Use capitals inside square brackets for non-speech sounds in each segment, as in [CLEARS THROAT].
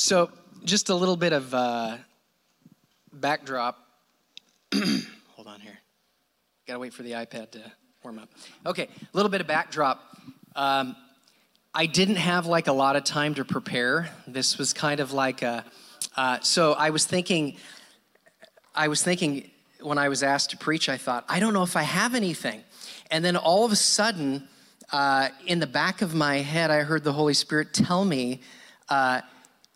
So, just a little bit of uh, backdrop. [CLEARS THROAT] Hold on here. Got to wait for the iPad to warm up. Okay, a little bit of backdrop. Um, I didn't have like a lot of time to prepare. This was kind of like a. Uh, so I was thinking. I was thinking when I was asked to preach. I thought I don't know if I have anything, and then all of a sudden, uh, in the back of my head, I heard the Holy Spirit tell me.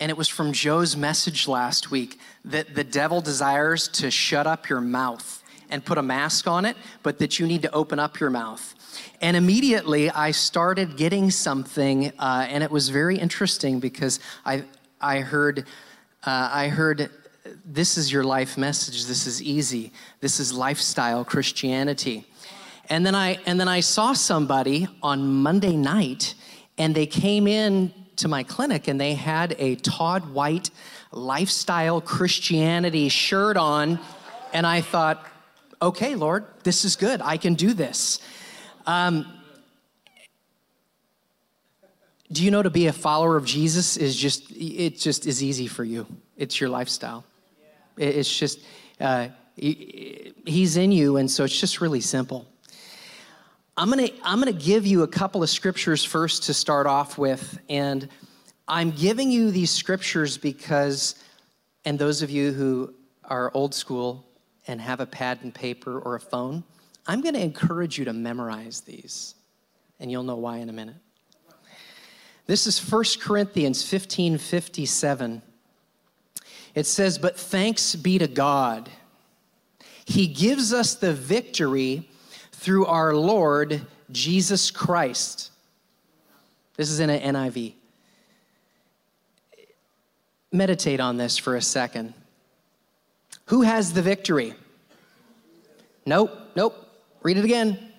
And it was from Joe's message last week that the devil desires to shut up your mouth and put a mask on it, but that you need to open up your mouth. And immediately I started getting something, uh, and it was very interesting because I, I heard, uh, I heard, this is your life message. This is easy. This is lifestyle Christianity. And then I, and then I saw somebody on Monday night, and they came in to my clinic and they had a Todd White lifestyle Christianity shirt on. And I thought, okay, Lord, this is good. I can do this. Um, do you know to be a follower of Jesus is just, it just is easy for you. It's your lifestyle. It's just, uh, he's in you, and so it's just really simple. I'm gonna, I'm gonna give you a couple of scriptures first to start off with. And I'm giving you these scriptures because, and those of you who are old school and have a pad and paper or a phone, I'm gonna encourage you to memorize these. And you'll know why in a minute. This is 1 Corinthians 15 57. It says, But thanks be to God. He gives us the victory through our Lord Jesus Christ. This is in an NIV. Meditate on this for a second. Who has the victory? Nope, nope. Read it again.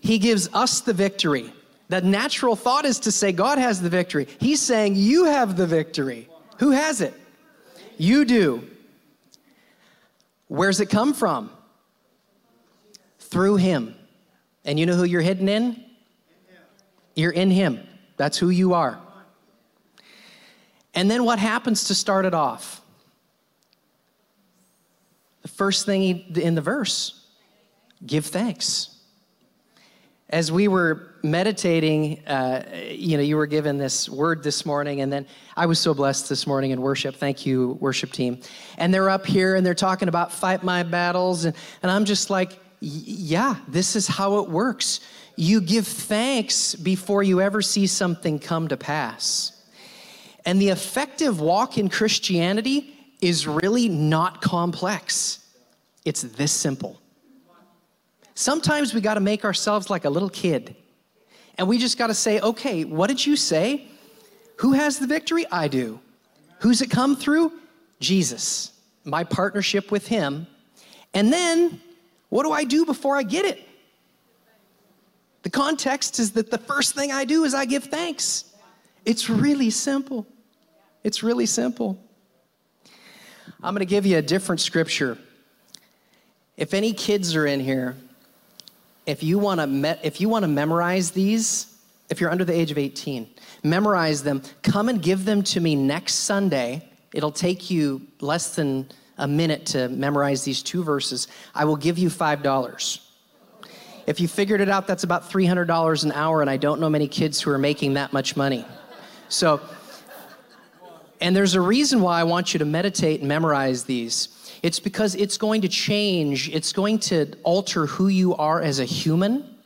He gives us the victory. The natural thought is to say God has the victory. He's saying you have the victory. Who has it? You do. Where's it come from? Through Him. And you know who you're hidden in? You're in Him. That's who you are. And then what happens to start it off? The first thing in the verse give thanks. As we were meditating, uh, you know, you were given this word this morning, and then I was so blessed this morning in worship. Thank you, worship team. And they're up here and they're talking about fight my battles, and, and I'm just like, yeah, this is how it works. You give thanks before you ever see something come to pass. And the effective walk in Christianity is really not complex, it's this simple. Sometimes we got to make ourselves like a little kid. And we just got to say, okay, what did you say? Who has the victory? I do. Who's it come through? Jesus. My partnership with Him. And then what do I do before I get it? The context is that the first thing I do is I give thanks. It's really simple. It's really simple. I'm going to give you a different scripture. If any kids are in here, if you want to me- if you want to memorize these, if you're under the age of 18, memorize them. Come and give them to me next Sunday. It'll take you less than a minute to memorize these two verses, I will give you $5. If you figured it out, that's about $300 an hour, and I don't know many kids who are making that much money. So, and there's a reason why I want you to meditate and memorize these. It's because it's going to change, it's going to alter who you are as a human.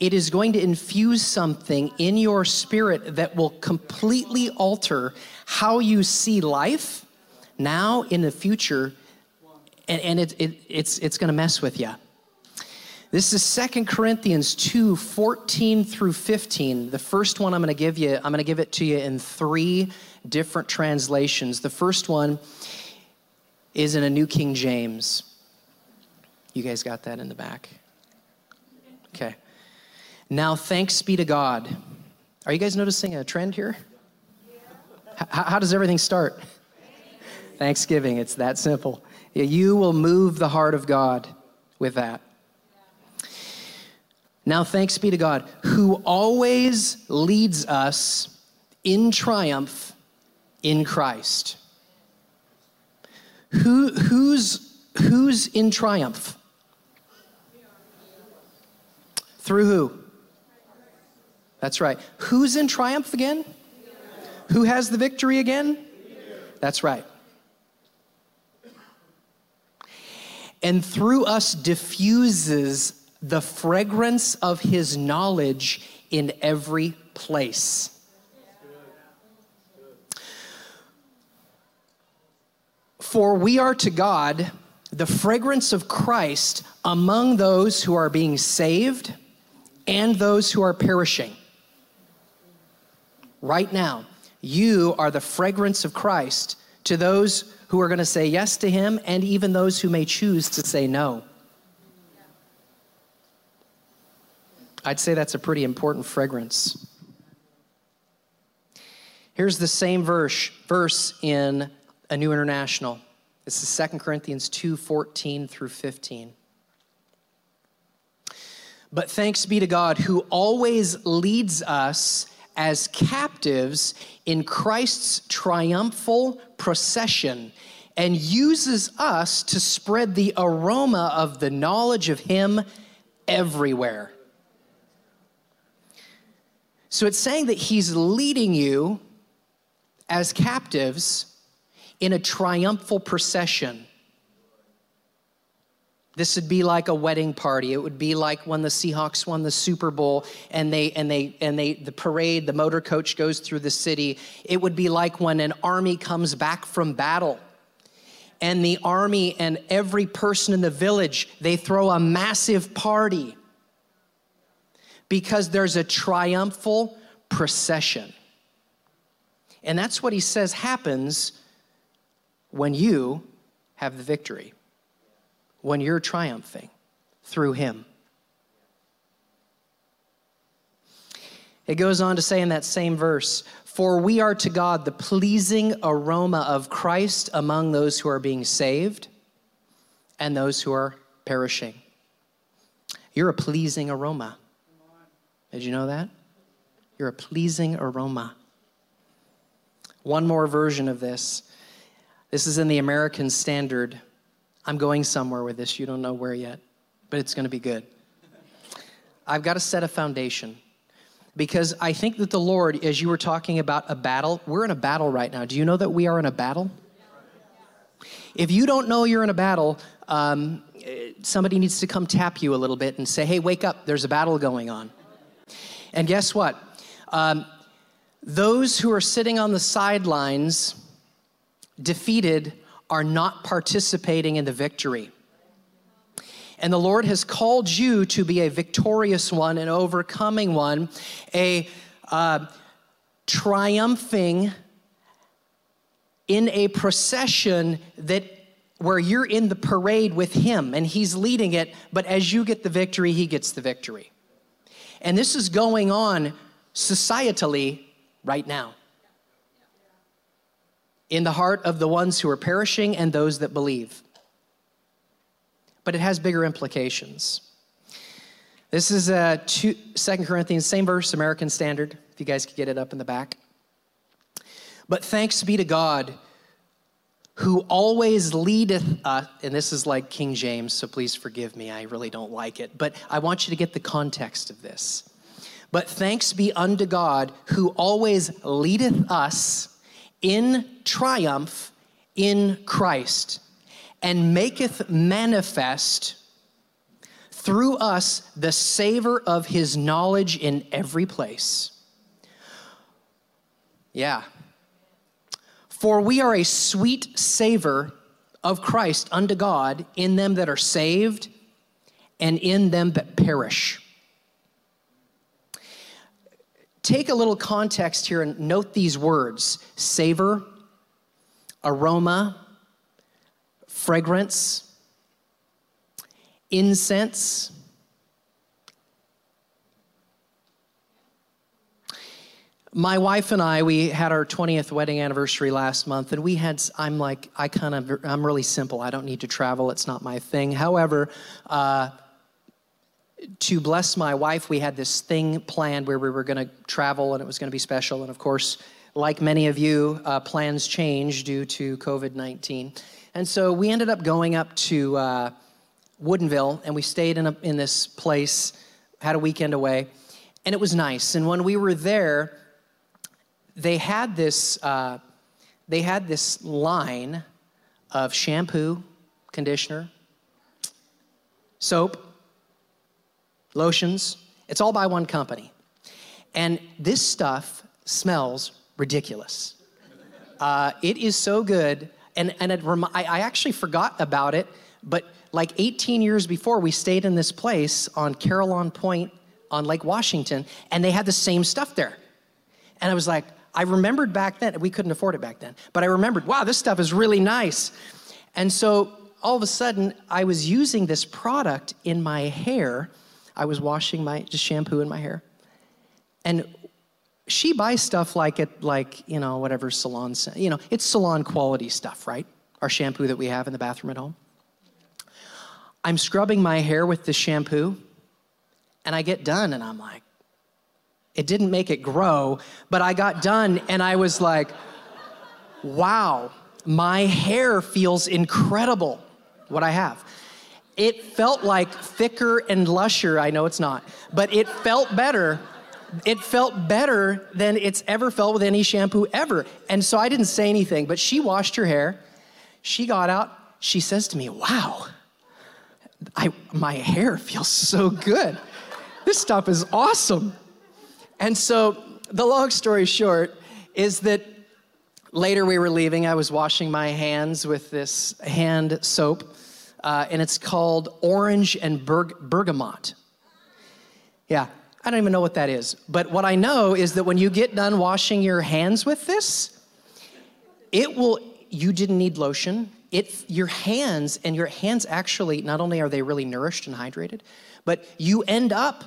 It is going to infuse something in your spirit that will completely alter how you see life now in the future, and, and it, it, it's, it's going to mess with you. This is Second Corinthians 2 14 through 15. The first one I'm going to give you, I'm going to give it to you in three different translations. The first one is in a New King James. You guys got that in the back? Okay. Now, thanks be to God. Are you guys noticing a trend here? How, how does everything start? Thanksgiving, it's that simple. You will move the heart of God with that. Now, thanks be to God, who always leads us in triumph in Christ. Who, who's, who's in triumph? Through who? That's right. Who's in triumph again? Who has the victory again? That's right. And through us diffuses the fragrance of his knowledge in every place. For we are to God the fragrance of Christ among those who are being saved and those who are perishing. Right now, you are the fragrance of Christ to those who are going to say yes to him and even those who may choose to say no. I'd say that's a pretty important fragrance. Here's the same verse, verse in a New International. This is 2 Corinthians 2 14 through 15. But thanks be to God who always leads us as captives in Christ's triumphal procession and uses us to spread the aroma of the knowledge of Him everywhere. So it's saying that He's leading you as captives in a triumphal procession. This would be like a wedding party. It would be like when the Seahawks won the Super Bowl and they and they and they the parade, the motor coach goes through the city. It would be like when an army comes back from battle. And the army and every person in the village, they throw a massive party because there's a triumphal procession. And that's what he says happens when you have the victory, when you're triumphing through him. It goes on to say in that same verse, For we are to God the pleasing aroma of Christ among those who are being saved and those who are perishing. You're a pleasing aroma. Did you know that? You're a pleasing aroma. One more version of this. This is in the American Standard. I'm going somewhere with this. You don't know where yet, but it's going to be good. I've got to set a foundation because I think that the Lord, as you were talking about a battle, we're in a battle right now. Do you know that we are in a battle? If you don't know you're in a battle, um, somebody needs to come tap you a little bit and say, hey, wake up, there's a battle going on. And guess what? Um, those who are sitting on the sidelines, defeated, are not participating in the victory. And the Lord has called you to be a victorious one, an overcoming one, a uh, triumphing in a procession that where you're in the parade with him and he's leading it, but as you get the victory, he gets the victory. And this is going on societally right now. In the heart of the ones who are perishing and those that believe. But it has bigger implications. This is uh, two, 2 Corinthians, same verse, American Standard, if you guys could get it up in the back. But thanks be to God who always leadeth us, and this is like King James, so please forgive me, I really don't like it, but I want you to get the context of this. But thanks be unto God who always leadeth us in triumph in Christ and maketh manifest through us the savor of his knowledge in every place. Yeah. For we are a sweet savor of Christ unto God in them that are saved and in them that perish take a little context here and note these words savor, aroma, fragrance, incense. My wife and I, we had our 20th wedding anniversary last month, and we had, I'm like, I kind of, I'm really simple. I don't need to travel, it's not my thing. However, uh, to bless my wife, we had this thing planned where we were going to travel and it was going to be special. And of course, like many of you, uh, plans changed due to COVID 19. And so we ended up going up to uh, and we stayed in, a, in this place, had a weekend away, and it was nice. And when we were there, they had this, uh, they had this line of shampoo, conditioner, soap, lotions. It's all by one company. And this stuff smells ridiculous. Uh, it is so good. And, and rem- I, I actually forgot about it, but like 18 years before, we stayed in this place on Carillon Point on Lake Washington, and they had the same stuff there. And I was like, I remembered back then, we couldn't afford it back then, but I remembered, wow, this stuff is really nice. And so all of a sudden, I was using this product in my hair. I was washing my just shampoo in my hair. And she buys stuff like it, like, you know, whatever salon, you know, it's salon quality stuff, right? Our shampoo that we have in the bathroom at home. I'm scrubbing my hair with this shampoo, and I get done, and I'm like, it didn't make it grow, but I got done, and I was like, wow, my hair feels incredible, what I have. It felt like thicker and lusher. I know it's not, but it felt better it felt better than it's ever felt with any shampoo ever. And so I didn't say anything, but she washed her hair. She got out. She says to me, Wow, I, my hair feels so good. This stuff is awesome. And so the long story short is that later we were leaving. I was washing my hands with this hand soap, uh, and it's called Orange and Berg- Bergamot. Yeah, I don't even know what that is. But what I know is that when you get done washing your hands with this, it will, you didn't need lotion. It, your hands, and your hands actually, not only are they really nourished and hydrated, but you end up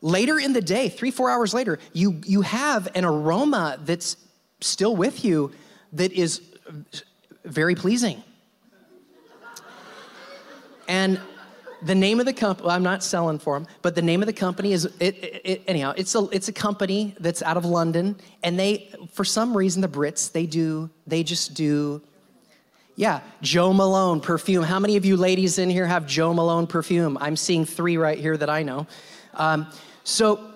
later in the day, three, four hours later, you, you have an aroma that's still with you that is very pleasing. And the name of the company, well, I'm not selling for them, but the name of the company is, it, it, it, anyhow, it's a, it's a company that's out of London. And they, for some reason, the Brits, they do, they just do, yeah, Jo Malone perfume. How many of you ladies in here have Jo Malone perfume? I'm seeing three right here that I know. Um, so,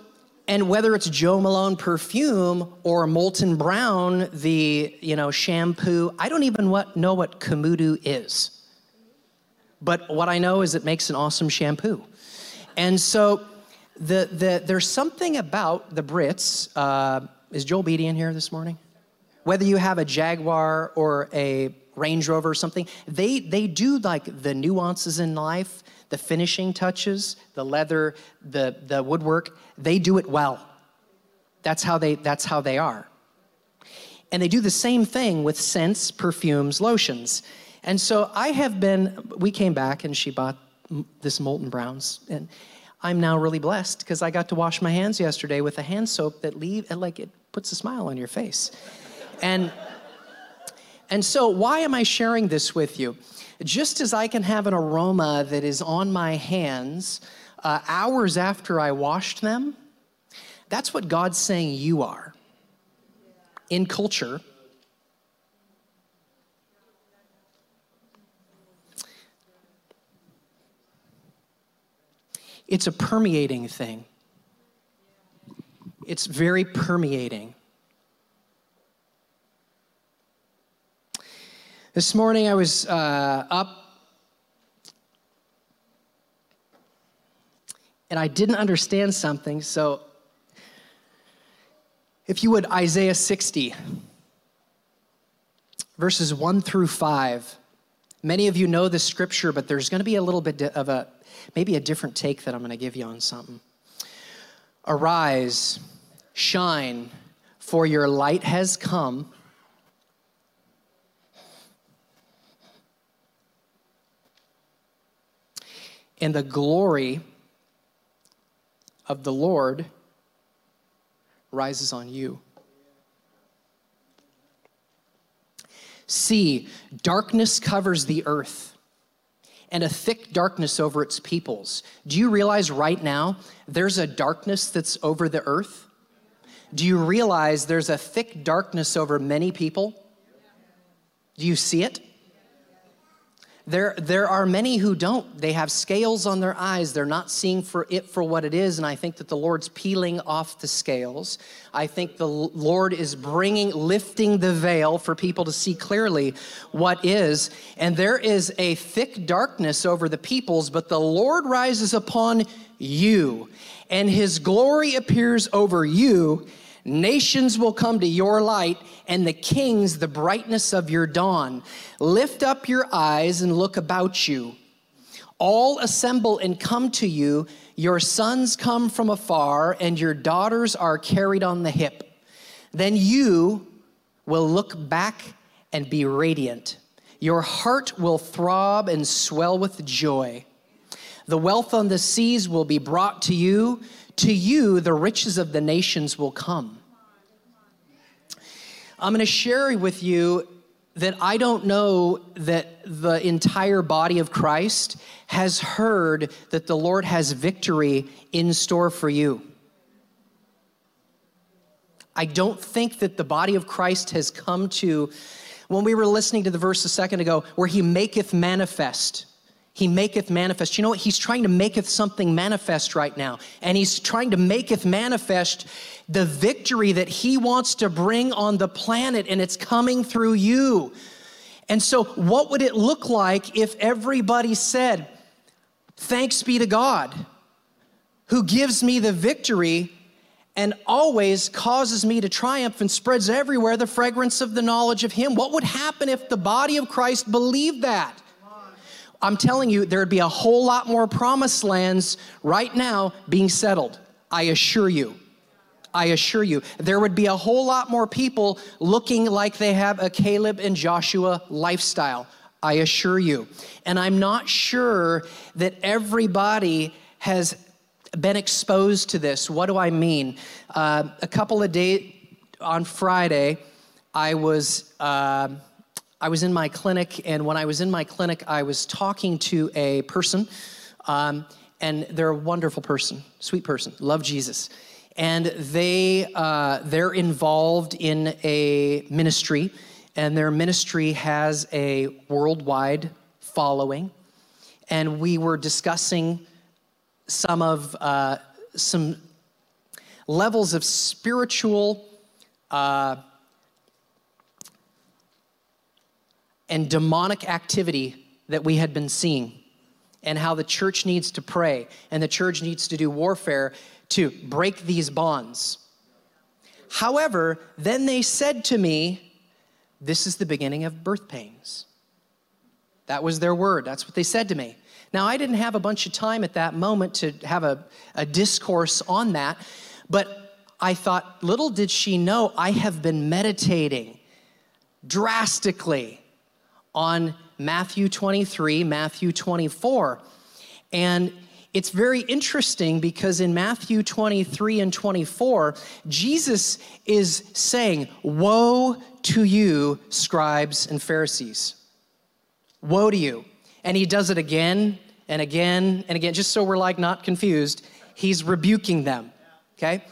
and whether it's Jo Malone perfume or Molton Brown, the, you know, shampoo, I don't even what, know what Camudu is. But what I know is it makes an awesome shampoo. And so the, the, there's something about the Brits. Uh, is Joel Beatty in here this morning? Whether you have a Jaguar or a Range Rover or something, they, they do like the nuances in life, the finishing touches, the leather, the, the woodwork. They do it well. That's how they, that's how they are. And they do the same thing with scents, perfumes, lotions. And so I have been, we came back and she bought this Molton Browns. And I'm now really blessed because I got to wash my hands yesterday with a hand soap that leave, like it puts a smile on your face. And, and so why am I sharing this with you? Just as I can have an aroma that is on my hands uh, hours after I washed them, that's what God's saying you are. In culture, It's a permeating thing. It's very permeating. This morning I was uh, up and I didn't understand something. So, if you would, Isaiah 60, verses 1 through 5. Many of you know this scripture, but there's going to be a little bit of a maybe a different take that I'm going to give you on something. Arise, shine, for your light has come. And the glory of the Lord rises on you. See, darkness covers the earth and a thick darkness over its peoples. Do you realize right now there's a darkness that's over the earth? Do you realize there's a thick darkness over many people? Do you see it? There, there are many who don't. They have scales on their eyes. They're not seeing for it for what it is. And I think that the Lord's peeling off the scales. I think the Lord is bringing, lifting the veil for people to see clearly what is. And there is a thick darkness over the peoples, but the Lord rises upon you, and his glory appears over you Nations will come to your light, and the kings the brightness of your dawn. Lift up your eyes and look about you. All assemble and come to you. Your sons come from afar, and your daughters are carried on the hip. Then you will look back and be radiant. Your heart will throb and swell with joy. The wealth on the seas will be brought to you. To you, the riches of the nations will come. I'm going to share with you that I don't know that the entire body of Christ has heard that the Lord has victory in store for you. I don't think that the body of Christ has come to, when we were listening to the verse a second ago, where he maketh manifest he maketh manifest. You know what? He's trying to maketh something manifest right now. And he's trying to maketh manifest the victory that he wants to bring on the planet, and it's coming through you. And so, what would it look like if everybody said, Thanks be to God, who gives me the victory and always causes me to triumph and spreads everywhere the fragrance of the knowledge of Him? What would happen if the body of Christ believed that? I'm telling you, there'd be a whole lot more promised lands right now being settled. I assure you. I assure you, there would be a whole lot more people looking like they have a Caleb and Joshua lifestyle. I assure you. And I'm not sure that everybody has been exposed to this. What do I mean? Uh, a couple of days on Friday, I was. Uh, I was in my clinic, and when I was in my clinic, I was talking to a person, um, and they're a wonderful person, sweet person, love Jesus. And they, uh, they're involved in a ministry, and their ministry has a worldwide following. And we were discussing some of uh, some levels of spiritual uh, and demonic activity that we had been seeing, and how the church needs to pray and the church needs to do warfare to break these bonds. However, then they said to me, This is the beginning of birth pains. That was their word. That's what they said to me. Now, I didn't have a bunch of time at that moment to have a, a discourse on that, but I thought, little did she know, I have been meditating drastically on Matthew 23, Matthew 24. And it's very interesting because in Matthew 23 and 24, Jesus is saying, Woe to you, scribes and Pharisees. Woe to you. And he does it again and again and again, just so we're like not confused. He's rebuking them, okay?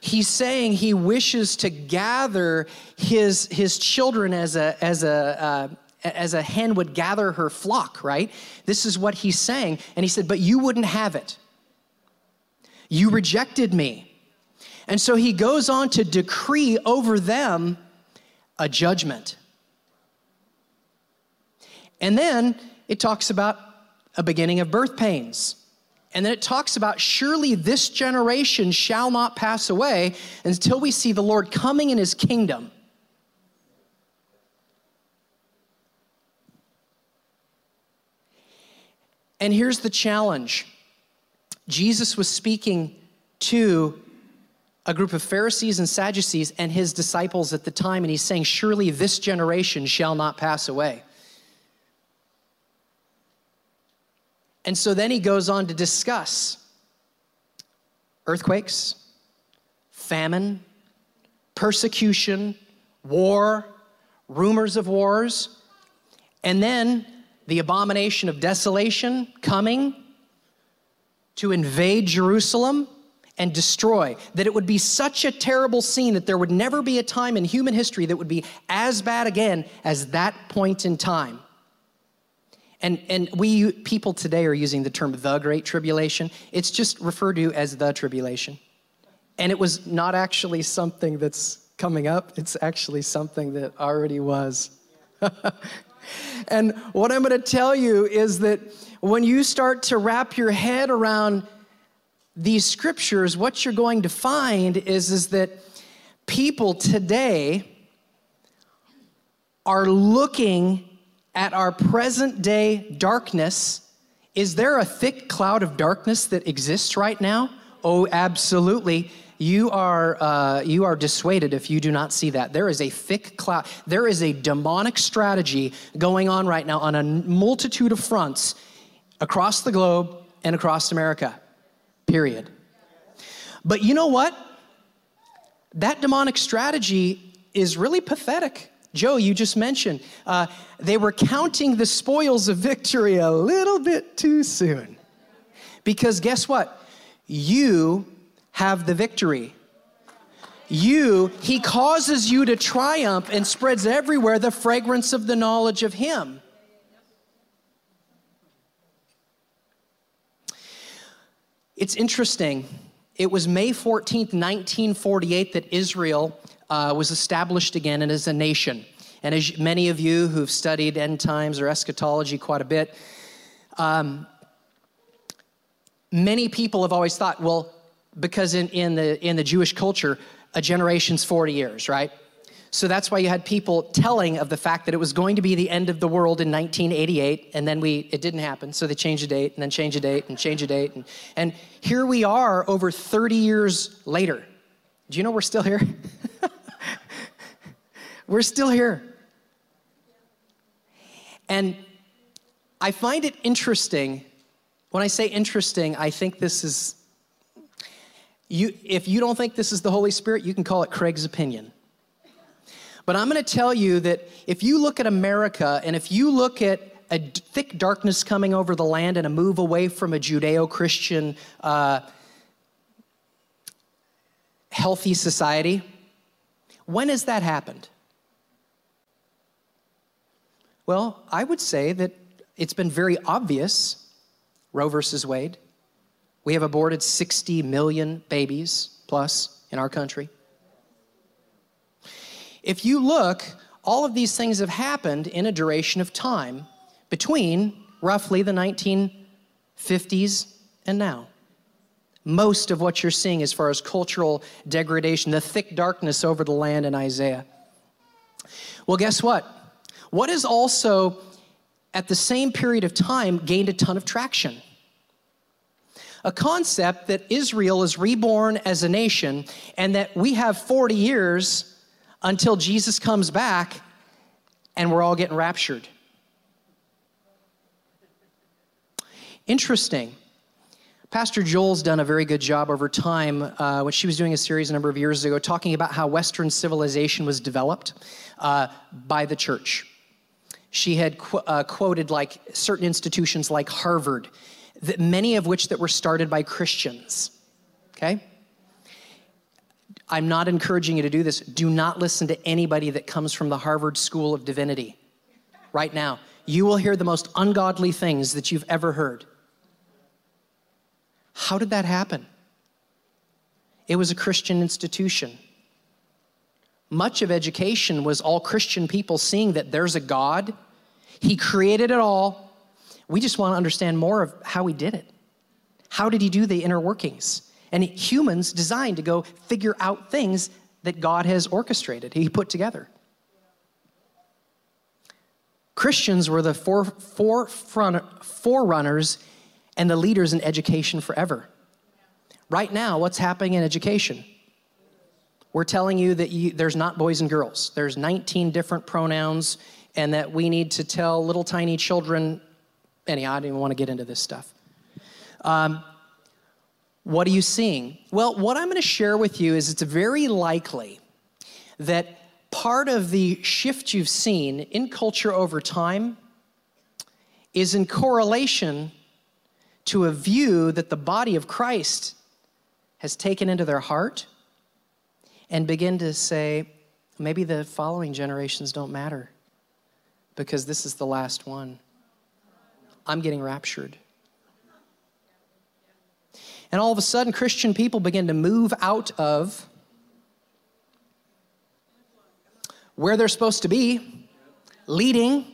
He's saying he wishes to gather his, his children as a, as a, uh, as a hen would gather her flock, right? This is what he's saying. And he said, But you wouldn't have it. You rejected me. And so he goes on to decree over them a judgment. And then it talks about a beginning of birth pains. And then it talks about surely this generation shall not pass away until we see the Lord coming in his kingdom. And here's the challenge Jesus was speaking to a group of Pharisees and Sadducees and his disciples at the time, and he's saying, Surely this generation shall not pass away. And so then he goes on to discuss earthquakes, famine, persecution, war, rumors of wars, and then the abomination of desolation coming to invade Jerusalem and destroy, that it would be such a terrible scene that there would never be a time in human history that would be as bad again as that point in time. And, and we people today are using the term the Great Tribulation. It's just referred to as the tribulation. And it was not actually something that's coming up, it's actually something that already was. [LAUGHS] and what I'm going to tell you is that when you start to wrap your head around these scriptures, what you're going to find is, is that people today are looking at our present day darkness. Is there a thick cloud of darkness that exists right now? Oh, absolutely. You are, uh, you are dissuaded if you do not see that. There is a thick cloud. There is a demonic strategy going on right now on a multitude of fronts across the globe and across America period. But you know what? That demonic strategy is really pathetic. Joe, you just mentioned uh, they were counting the spoils of victory a little bit too soon. Because guess what? You have the victory. You, he causes you to triumph and spreads everywhere the fragrance of the knowledge of him. It's interesting. It was May 14th, 1948, that Israel uh, was established again and as a nation. And as many of you who've studied end times or eschatology quite a bit, um, many people have always thought, well, because in, in, the, in the Jewish culture, a generation's 40 years, right? So that's why you had people telling of the fact that it was going to be the end of the world in 1988, and then we it didn't happen. So they changed the date, and then changed the date, and changed the date, and, and here we are over 30 years later. Do you know we're still here? [LAUGHS] we're still here. And I find it interesting. When I say interesting, I think this is you if you don't think this is the Holy Spirit, you can call it Craig's opinion. But I'm going to tell you that if you look at America and if you look at a thick darkness coming over the land and a move away from a Judeo Christian uh, healthy society, when has that happened? Well, I would say that it's been very obvious Roe versus Wade. We have aborted 60 million babies plus in our country. If you look, all of these things have happened in a duration of time between roughly the 1950s and now. Most of what you're seeing as far as cultural degradation, the thick darkness over the land in Isaiah. Well, guess what? What is also at the same period of time gained a ton of traction? A concept that Israel is reborn as a nation and that we have 40 years until Jesus comes back and we're all getting raptured. Interesting. Pastor Joel's done a very good job over time uh, when she was doing a series a number of years ago talking about how Western civilization was developed uh, by the church. She had qu- uh, quoted like certain institutions like Harvard, that many of which that were started by Christians. Okay? I'm not encouraging you to do this. Do not listen to anybody that comes from the Harvard School of Divinity right now. You will hear the most ungodly things that you've ever heard. How did that happen? It was a Christian institution. Much of education was all Christian people seeing that there's a God, He created it all. We just want to understand more of how He did it. How did He do the inner workings? and humans designed to go figure out things that God has orchestrated, He put together. Christians were the forerunners and the leaders in education forever. Right now, what's happening in education? We're telling you that you, there's not boys and girls. There's 19 different pronouns, and that we need to tell little tiny children. Anyhow, I don't even want to get into this stuff. Um, what are you seeing? Well, what I'm going to share with you is it's very likely that part of the shift you've seen in culture over time is in correlation to a view that the body of Christ has taken into their heart and begin to say, maybe the following generations don't matter because this is the last one. I'm getting raptured. And all of a sudden, Christian people begin to move out of where they're supposed to be, leading.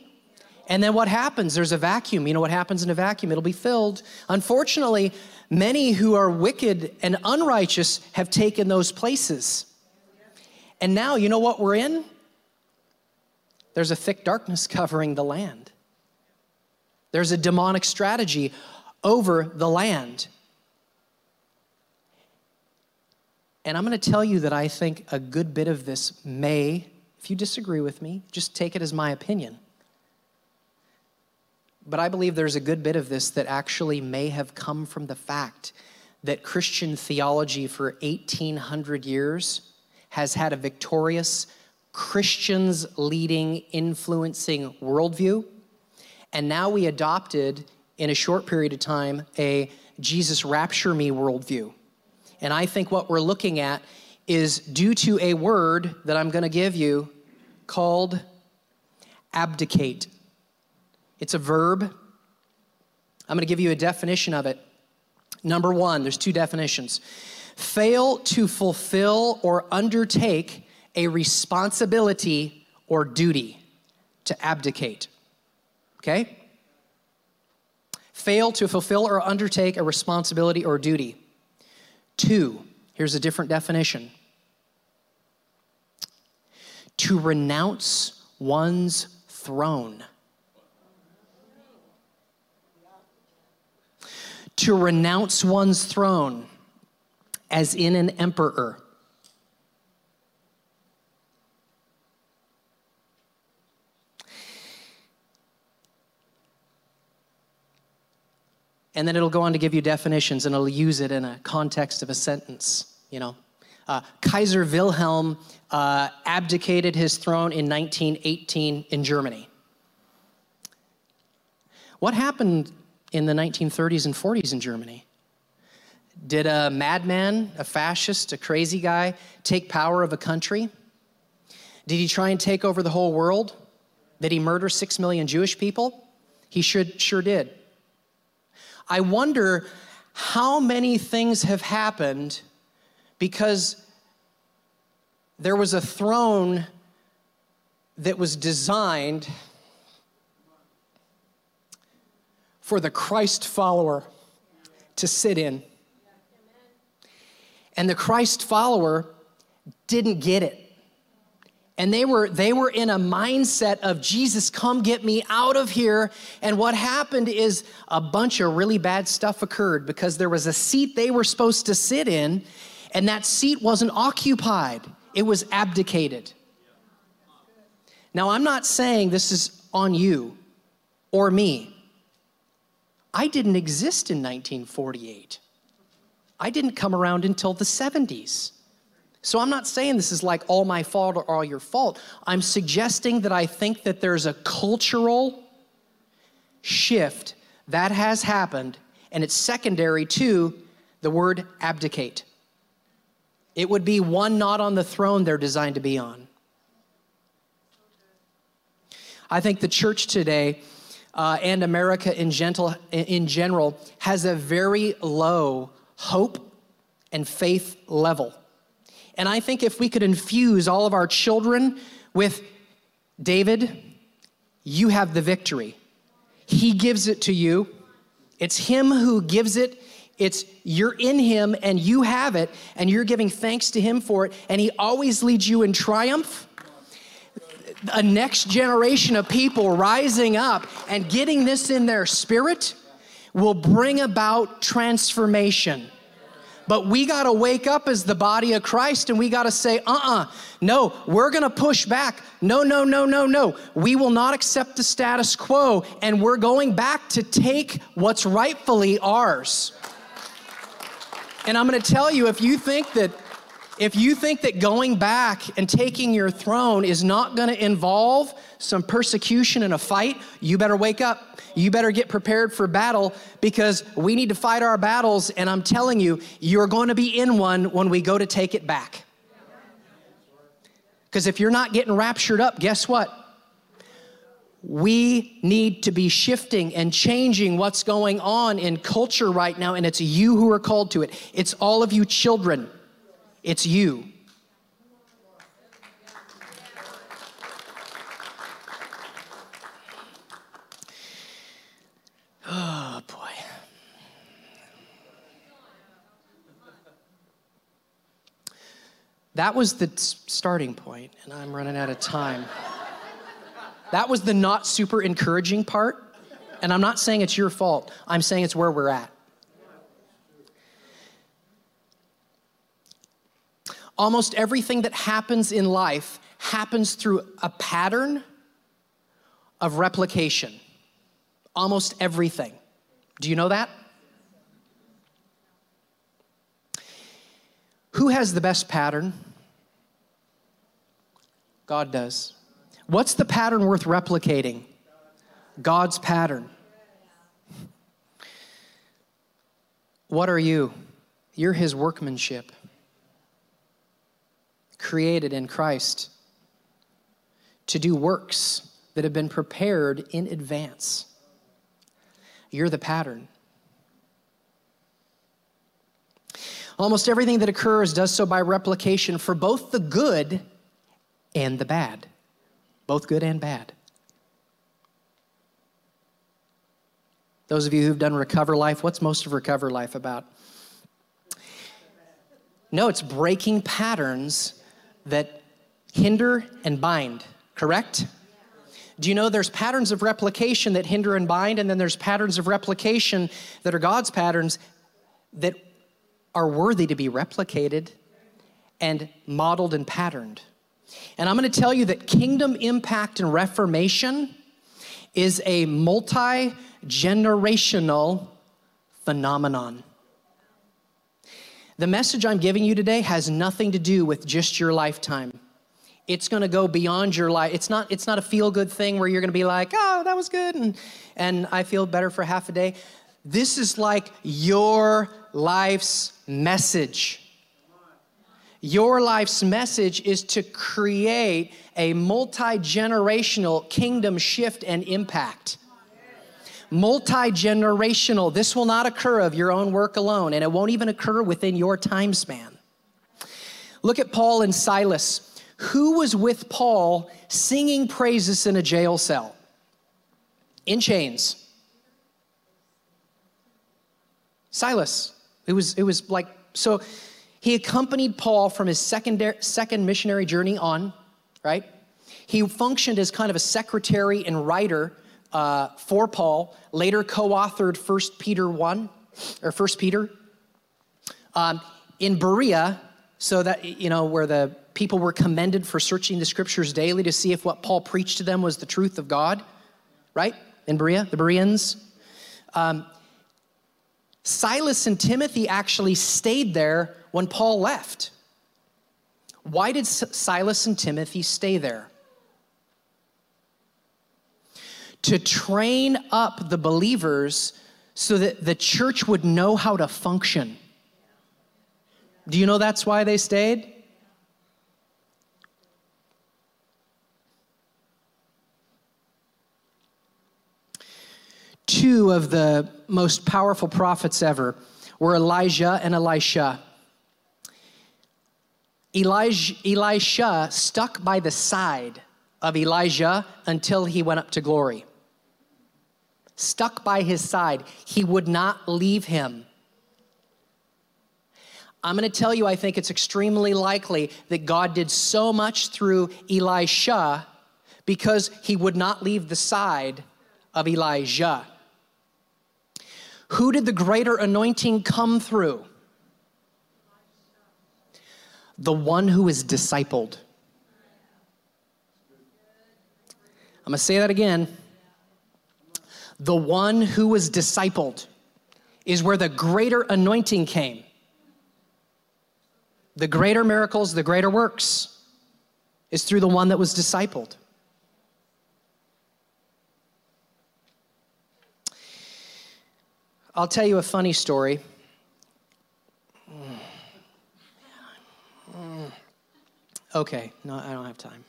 And then what happens? There's a vacuum. You know what happens in a vacuum? It'll be filled. Unfortunately, many who are wicked and unrighteous have taken those places. And now, you know what we're in? There's a thick darkness [LAUGHS] covering the land. There's a demonic strategy over the land. And I'm going to tell you that I think a good bit of this may, if you disagree with me, just take it as my opinion. But I believe there's a good bit of this that actually may have come from the fact that Christian theology for 1800 years has had a victorious Christians leading, influencing worldview. And now we adopted, in a short period of time, a Jesus rapture me worldview. And I think what we're looking at is due to a word that I'm going to give you called abdicate. It's a verb. I'm going to give you a definition of it. Number one, there's two definitions fail to fulfill or undertake a responsibility or duty, to abdicate. Okay? Fail to fulfill or undertake a responsibility or duty. Two, here's a different definition to renounce one's throne. To renounce one's throne, as in an emperor. And then it'll go on to give you definitions and it'll use it in a context of a sentence, you know. Uh, Kaiser Wilhelm uh, abdicated his throne in 1918 in Germany. What happened in the 1930s and 40s in Germany? Did a madman, a fascist, a crazy guy take power of a country? Did he try and take over the whole world? Did he murder six million Jewish people? He should, sure did. I wonder how many things have happened because there was a throne that was designed for the Christ follower to sit in. And the Christ follower didn't get it and they were they were in a mindset of jesus come get me out of here. And what happened is a bunch of really bad stuff occurred because there was a seat they were supposed to sit in and that seat wasn't occupied. It was abdicated. Now i'm not saying this is on you or me. I didn't exist in 1948 i didn't come around until the 70s so I'm not saying this is like all my fault or all your fault. I'm suggesting that I think that there's a cultural shift that has happened, and it's secondary to the word abdicate. It would be one not on the throne they're designed to be on. I think the church today uh, and America in, gentle, in general has a very low hope and faith level. And I think if we could infuse all of our children with David, you have the victory. He gives it to you. It's Him who gives it. It's you're in Him and you have it, and you're giving thanks to Him for it. And He always leads you in triumph. A next generation of people rising up and getting this in their spirit will bring about transformation. But we got to wake up as the body of Christ and we got to say, uh uh-uh, uh, no, we're going to push back. No, no, no, no, no. We will not accept the status quo and we're going back to take what's rightfully ours. And I'm going to tell you if you think that If you think that going back and taking your throne is not going to involve some persecution and a fight, you better wake up. You better get prepared for battle because we need to fight our battles. And I'm telling you, you're going to be in one when we go to take it back. Because if you're not getting raptured up, guess what? We need to be shifting and changing what's going on in culture right now, and it's you who are called to it. It's all of you children. It's you. Oh, boy. That was the starting point, and I'm running out of time. That was the not super encouraging part. And I'm not saying it's your fault, I'm saying it's where we're at. Almost everything that happens in life happens through a pattern of replication. Almost everything. Do you know that? Who has the best pattern? God does. What's the pattern worth replicating? God's pattern. What are you? You're His workmanship, created in Christ to do works that have been prepared in advance. You're the pattern. Almost everything that occurs does so by replication for both the good and the bad both good and bad. Those of you who've done Recover Life, what's most of Recover Life about? No, it's breaking patterns that hinder and bind, correct? Do you know there's patterns of replication that hinder and bind, and then there's patterns of replication that are God's patterns that are worthy to be replicated and modeled and patterned? And I'm going to tell you that kingdom impact and reformation is a multi generational phenomenon. The message I'm giving you today has nothing to do with just your lifetime. It's going to go beyond your life. It's not, it's not a feel good thing where you're going to be like, oh, that was good, and, and I feel better for half a day. This is like your life's message. Your life's message is to create a multi generational kingdom shift and impact. Multi generational. This will not occur of your own work alone, and it won't even occur within your time span. Look at Paul and Silas. Who was with Paul singing praises in a jail cell? In chains. Silas. It was, it was like, so he accompanied Paul from his second, second missionary journey on, right? He functioned as kind of a secretary and writer uh, for Paul, later co authored 1 Peter 1 or 1 Peter. Um, in Berea, so that, you know, where the people were commended for searching the scriptures daily to see if what Paul preached to them was the truth of God, right? In Berea, the Bereans. Um, Silas and Timothy actually stayed there when Paul left. Why did Silas and Timothy stay there? To train up the believers so that the church would know how to function. Do you know that's why they stayed? Two of the most powerful prophets ever were Elijah and Elisha. Elijah, Elisha stuck by the side of Elijah until he went up to glory. Stuck by his side. He would not leave him. I'm going to tell you, I think it's extremely likely that God did so much through Elisha because he would not leave the side of Elijah. Who did the greater anointing come through? the one who is discipled. I'm going to say that again. The one who was discipled is where the greater anointing came. the greater miracles, the greater works is through the one that was discipled. I'll tell you a funny story. Okay, no, I don't have time.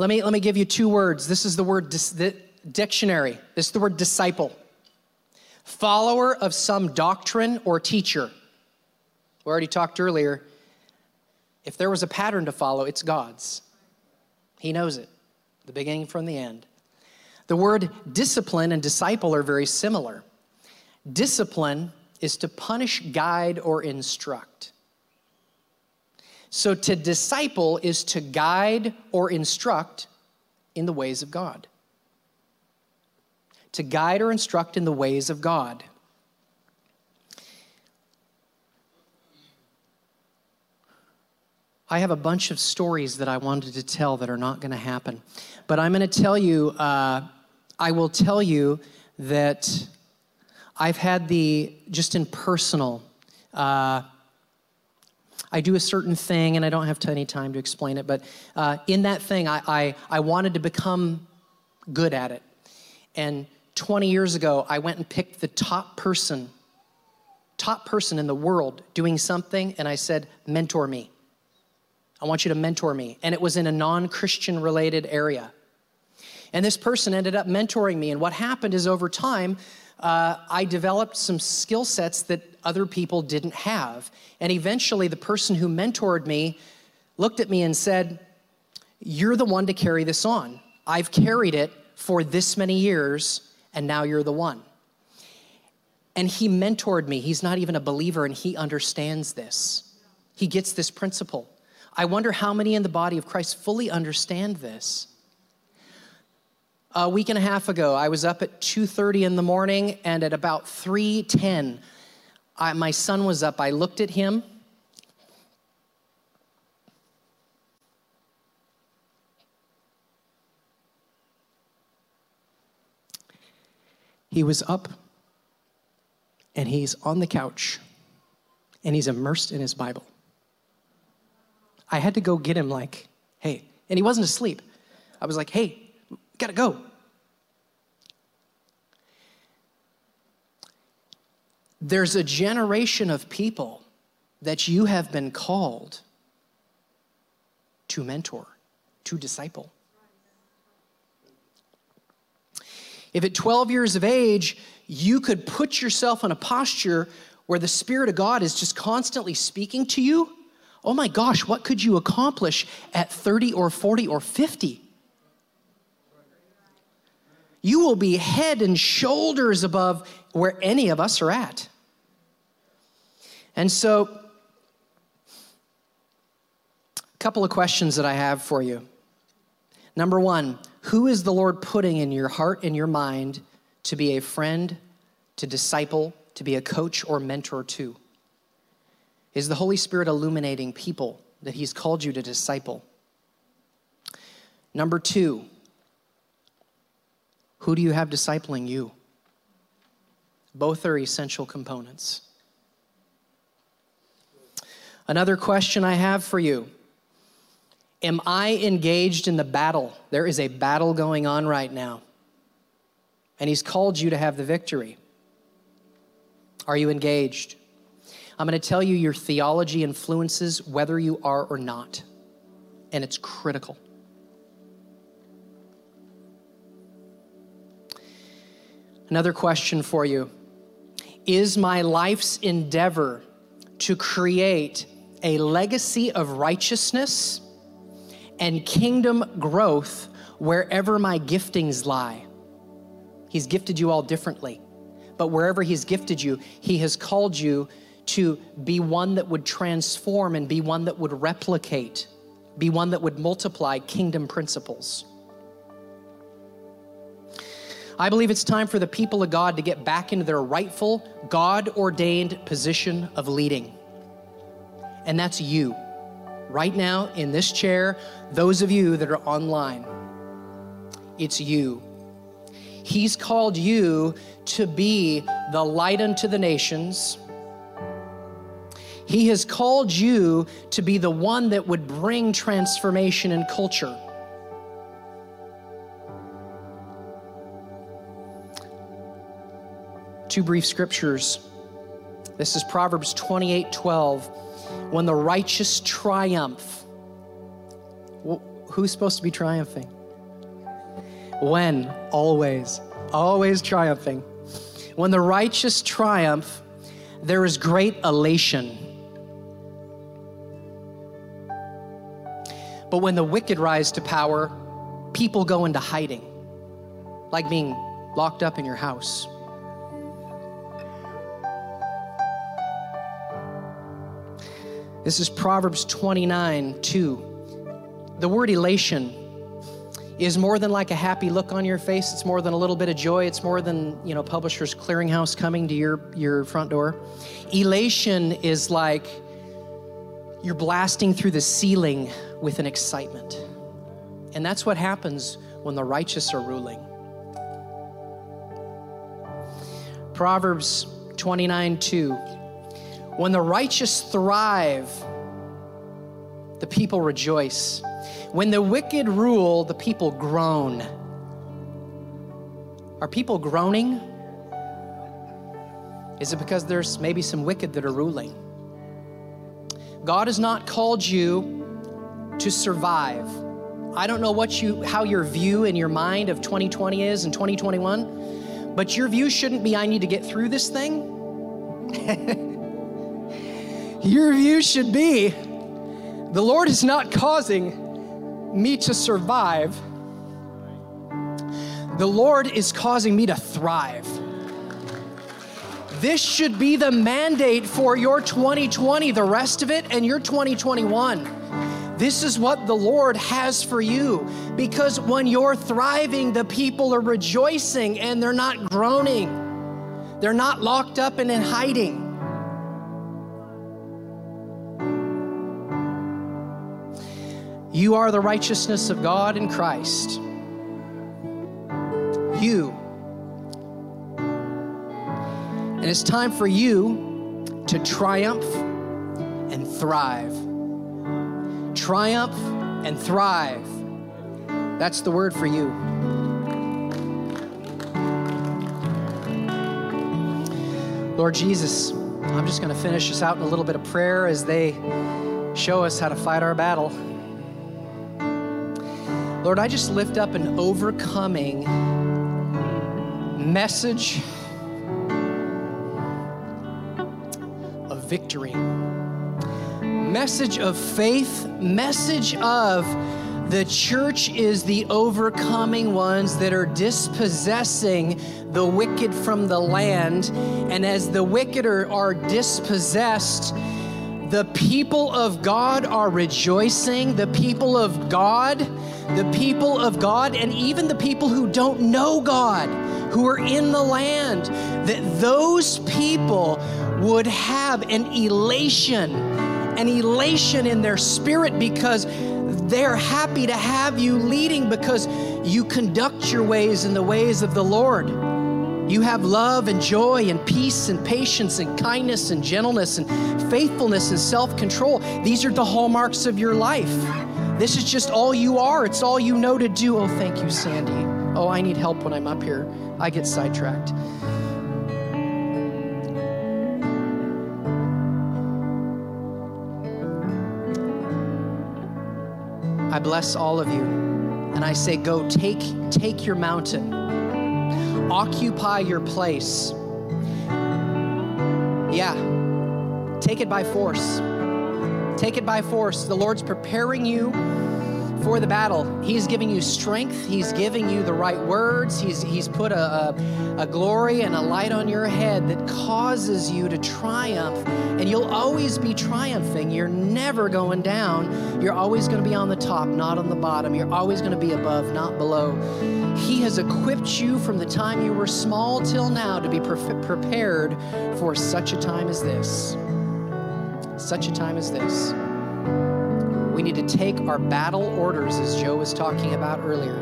Let me, let me give you two words. This is the word dis, the dictionary. This is the word disciple. Follower of some doctrine or teacher. We already talked earlier. If there was a pattern to follow, it's God's. He knows it, the beginning from the end. The word discipline and disciple are very similar. Discipline is to punish, guide, or instruct. So to disciple is to guide or instruct in the ways of God. To guide or instruct in the ways of God. I have a bunch of stories that I wanted to tell that are not going to happen. But I'm going to tell you, uh, I will tell you that I've had the, just in personal, uh, I do a certain thing, and I don't have any time to explain it, but uh, in that thing, I, I, I wanted to become good at it. And 20 years ago, I went and picked the top person, top person in the world doing something, and I said, mentor me. I want you to mentor me. And it was in a non Christian related area. And this person ended up mentoring me. And what happened is over time, uh, I developed some skill sets that other people didn't have. And eventually, the person who mentored me looked at me and said, You're the one to carry this on. I've carried it for this many years, and now you're the one. And he mentored me. He's not even a believer, and he understands this. He gets this principle. I wonder how many in the body of Christ fully understand this a week and a half ago i was up at 2.30 in the morning and at about 3.10 I, my son was up. I looked at him. He was up and he's on the couch and he's immersed in his bible. I had to go get him like hey and he wasn't asleep. I was like hey Gotta go. There's a generation of people that you have been called to mentor, to disciple. If at 12 years of age, you could put yourself in a posture where the Spirit of God is just constantly speaking to you, oh my gosh, what could you accomplish at 30 or 40 or 50? You will be head and shoulders above where any of us are at. And so, a couple of questions that I have for you. Number one, who is the Lord putting in your heart and your mind to be a friend, to disciple, to be a coach or mentor to? Is the Holy Spirit illuminating people that He's called you to disciple? Number two, who do you have discipling you? Both are essential components. Another question I have for you Am I engaged in the battle? There is a battle going on right now. And He's called you to have the victory. Are you engaged? I'm going to tell you your theology influences whether you are or not. And it's critical. Another question for you Is my life's endeavor to create a legacy of righteousness and kingdom growth wherever my giftings lie? He's gifted you all differently, but wherever He's gifted you, He has called you to be one that would transform and be one that would replicate, be one that would multiply kingdom principles. I believe it's time for the people of God to get back into their rightful, God ordained position of leading. And that's you. Right now, in this chair, those of you that are online, it's you. He's called you to be the light unto the nations. He has called you to be the one that would bring transformation in culture. Two brief scriptures. This is Proverbs 28 12. When the righteous triumph, who's supposed to be triumphing? When? Always. Always triumphing. When the righteous triumph, there is great elation. But when the wicked rise to power, people go into hiding, like being locked up in your house. This is Proverbs 29 2. The word elation is more than like a happy look on your face. It's more than a little bit of joy. It's more than, you know, Publishers Clearinghouse coming to your, your front door. Elation is like you're blasting through the ceiling with an excitement. And that's what happens when the righteous are ruling. Proverbs 29 2. When the righteous thrive, the people rejoice. When the wicked rule, the people groan. Are people groaning? Is it because there's maybe some wicked that are ruling? God has not called you to survive. I don't know what you how your view in your mind of 2020 is and 2021, but your view shouldn't be I need to get through this thing. [LAUGHS] your view should be the Lord is not causing me to survive, the Lord is causing me to thrive. This should be the mandate for your 2020, the rest of it, and your 2021. This is what the Lord has for you. Because when you're thriving, the people are rejoicing and they're not groaning, they're not locked up and in hiding. You are the righteousness of God in Christ. You. And it's time for you to triumph and thrive. Triumph and thrive. That's the word for you. Lord Jesus, I'm just going to finish this out in a little bit of prayer as they show us how to fight our battle. Lord, I just lift up an overcoming message of victory, message of faith, message of the church is the overcoming ones that are dispossessing the wicked from the land. And as the wicked are, are dispossessed, the people of God are rejoicing. The people of God the people of God and even the people who don't know God, who are in the land, that those people would have an elation, an elation in their spirit because they're happy to have you leading because you conduct your ways in the ways of the Lord. You have love and joy and peace and patience and kindness and gentleness and faithfulness and self control. These are the hallmarks of your life. This is just all you are. It's all you know to do. Oh, thank you, Sandy. Oh, I need help when I'm up here. I get sidetracked. I bless all of you and I say go take take your mountain. Occupy your place. Yeah. Take it by force. Take it by force. The Lord's preparing you for the battle. He's giving you strength. He's giving you the right words. He's, he's put a, a, a, glory and a light on your head that causes you to triumph. And you'll always be triumphing. You're never going down. You're always going to be on the top, not on the bottom. You're always going to be above, not below. He has equipped you from the time you were small till now to be pre- prepared for such a time as this such a time as this. We need to take our battle orders, as Joe was talking about earlier,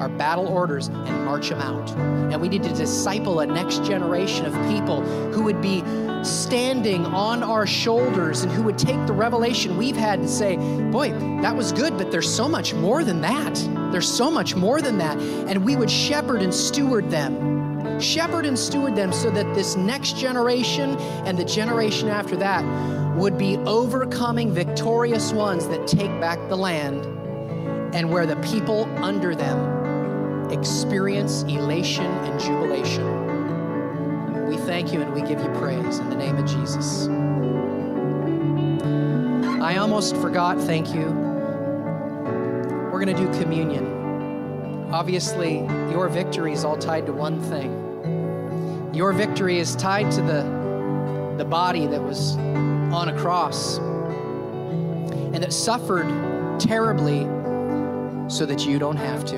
our battle orders and march them out. And we need to disciple a next generation of people who would be standing on our shoulders and who would take the revelation we've had and say, Boy, that was good, but there's so much more than that. There's so much more than that. And we would shepherd and steward them. Shepherd and steward them so that this next generation and the generation after that would be overcoming victorious ones that take back the land and where the people under them experience elation and jubilation. We thank you and we give you praise in the name of Jesus. I almost forgot, thank you. We're going to do communion. Obviously, your victory is all tied to one thing. Your victory is tied to the, the body that was on a cross and that suffered terribly so that you don't have to.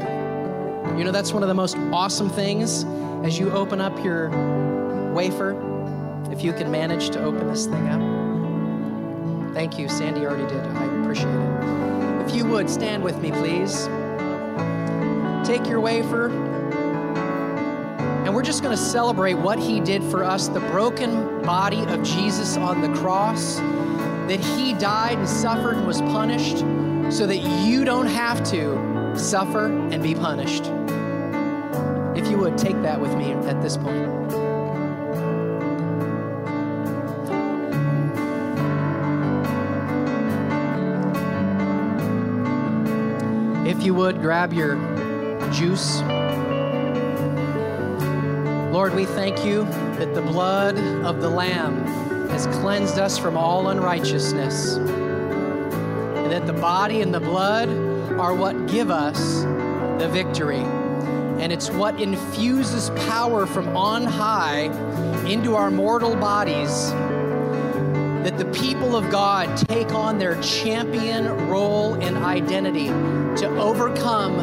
You know, that's one of the most awesome things as you open up your wafer, if you can manage to open this thing up. Thank you. Sandy already did. I appreciate it. If you would stand with me, please. Take your wafer. And we're just going to celebrate what he did for us the broken body of Jesus on the cross, that he died and suffered and was punished so that you don't have to suffer and be punished. If you would take that with me at this point. If you would, grab your juice. Lord, we thank you that the blood of the Lamb has cleansed us from all unrighteousness, and that the body and the blood are what give us the victory. And it's what infuses power from on high into our mortal bodies that the people of God take on their champion role and identity to overcome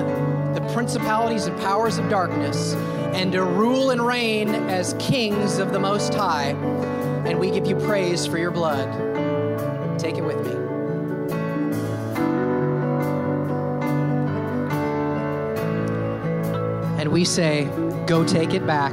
the principalities and powers of darkness and to rule and reign as kings of the Most High. And we give you praise for your blood. Take it with me. And we say, Go take it back,